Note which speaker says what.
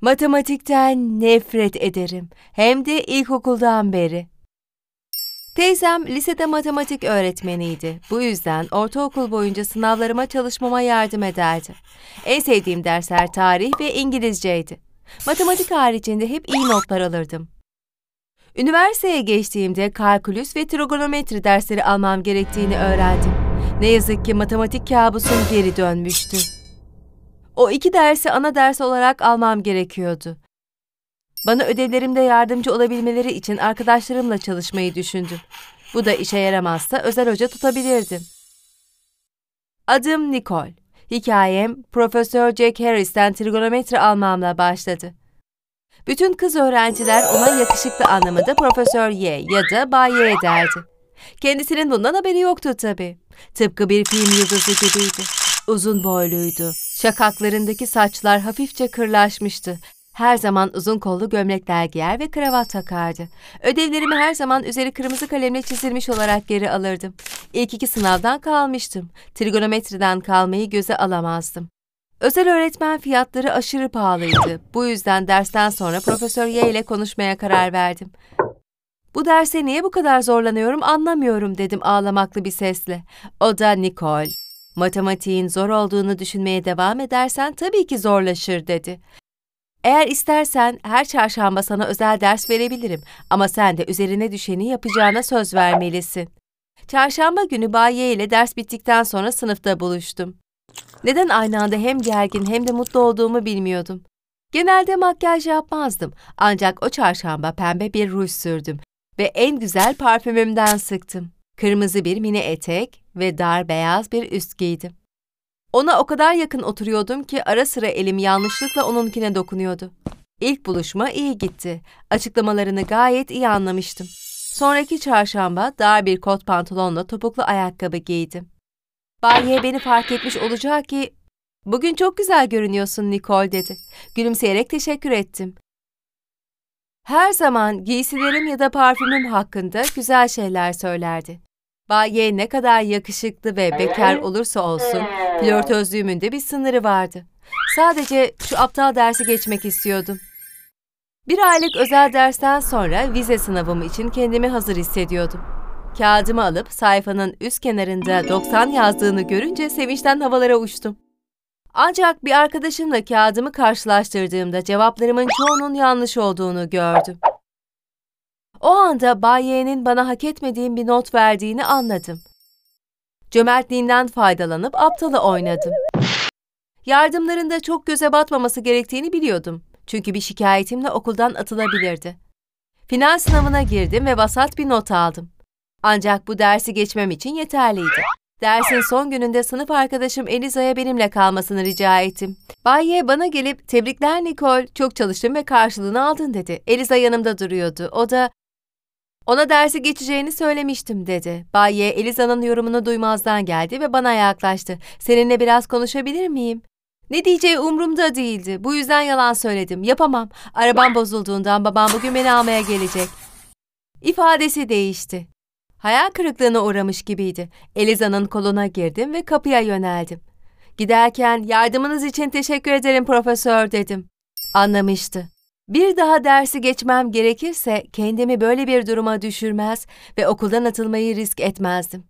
Speaker 1: Matematikten nefret ederim. Hem de ilkokuldan beri. Teyzem lisede matematik öğretmeniydi. Bu yüzden ortaokul boyunca sınavlarıma çalışmama yardım ederdi. En sevdiğim dersler tarih ve İngilizceydi. Matematik haricinde hep iyi notlar alırdım. Üniversiteye geçtiğimde kalkülüs ve trigonometri dersleri almam gerektiğini öğrendim. Ne yazık ki matematik kabusum geri dönmüştü. O iki dersi ana ders olarak almam gerekiyordu. Bana ödevlerimde yardımcı olabilmeleri için arkadaşlarımla çalışmayı düşündüm. Bu da işe yaramazsa özel hoca tutabilirdim. Adım Nicole. Hikayem Profesör Jack Harris'ten trigonometri almamla başladı. Bütün kız öğrenciler ona yakışıklı anlamında Profesör Y ya da Bay Y derdi. Kendisinin bundan haberi yoktu tabii. Tıpkı bir film yıldızı gibiydi. Uzun boyluydu. Şakaklarındaki saçlar hafifçe kırlaşmıştı. Her zaman uzun kollu gömlekler giyer ve kravat takardı. Ödevlerimi her zaman üzeri kırmızı kalemle çizilmiş olarak geri alırdım. İlk iki sınavdan kalmıştım. Trigonometriden kalmayı göze alamazdım. Özel öğretmen fiyatları aşırı pahalıydı. Bu yüzden dersten sonra Profesör Y ile konuşmaya karar verdim. Bu derse niye bu kadar zorlanıyorum anlamıyorum dedim ağlamaklı bir sesle. O da Nicole. Matematiğin zor olduğunu düşünmeye devam edersen tabii ki zorlaşır dedi. Eğer istersen her çarşamba sana özel ders verebilirim ama sen de üzerine düşeni yapacağına söz vermelisin. Çarşamba günü Baye ile ders bittikten sonra sınıfta buluştum. Neden aynı anda hem gergin hem de mutlu olduğumu bilmiyordum. Genelde makyaj yapmazdım ancak o çarşamba pembe bir ruj sürdüm ve en güzel parfümümden sıktım. Kırmızı bir mini etek ve dar beyaz bir üst giydim. Ona o kadar yakın oturuyordum ki ara sıra elim yanlışlıkla onunkine dokunuyordu. İlk buluşma iyi gitti. Açıklamalarını gayet iyi anlamıştım. Sonraki çarşamba dar bir kot pantolonla topuklu ayakkabı giydim. Baye beni fark etmiş olacak ki ''Bugün çok güzel görünüyorsun Nicole'' dedi. Gülümseyerek teşekkür ettim. Her zaman giysilerim ya da parfümüm hakkında güzel şeyler söylerdi. Baye ne kadar yakışıklı ve bekar olursa olsun flörtözlüğümün de bir sınırı vardı. Sadece şu aptal dersi geçmek istiyordum. Bir aylık özel dersten sonra vize sınavım için kendimi hazır hissediyordum. Kağıdımı alıp sayfanın üst kenarında 90 yazdığını görünce sevinçten havalara uçtum. Ancak bir arkadaşımla kağıdımı karşılaştırdığımda cevaplarımın çoğunun yanlış olduğunu gördüm. O anda Bay Y'nin bana hak etmediğim bir not verdiğini anladım. Cömertliğinden faydalanıp aptalı oynadım. Yardımlarında çok göze batmaması gerektiğini biliyordum. Çünkü bir şikayetimle okuldan atılabilirdi. Final sınavına girdim ve vasat bir not aldım. Ancak bu dersi geçmem için yeterliydi. Dersin son gününde sınıf arkadaşım Eliza'ya benimle kalmasını rica ettim. Bay Y bana gelip tebrikler Nicole, çok çalıştın ve karşılığını aldın dedi. Eliza yanımda duruyordu. O da ona dersi geçeceğini söylemiştim dedi. Bay Y Eliza'nın yorumunu duymazdan geldi ve bana yaklaştı. Seninle biraz konuşabilir miyim? Ne diyeceği umurumda değildi. Bu yüzden yalan söyledim. Yapamam. Arabam bozulduğundan babam bugün beni almaya gelecek. İfadesi değişti. Hayal kırıklığına uğramış gibiydi. Eliza'nın koluna girdim ve kapıya yöneldim. Giderken yardımınız için teşekkür ederim profesör dedim. Anlamıştı. Bir daha dersi geçmem gerekirse kendimi böyle bir duruma düşürmez ve okuldan atılmayı risk etmezdim.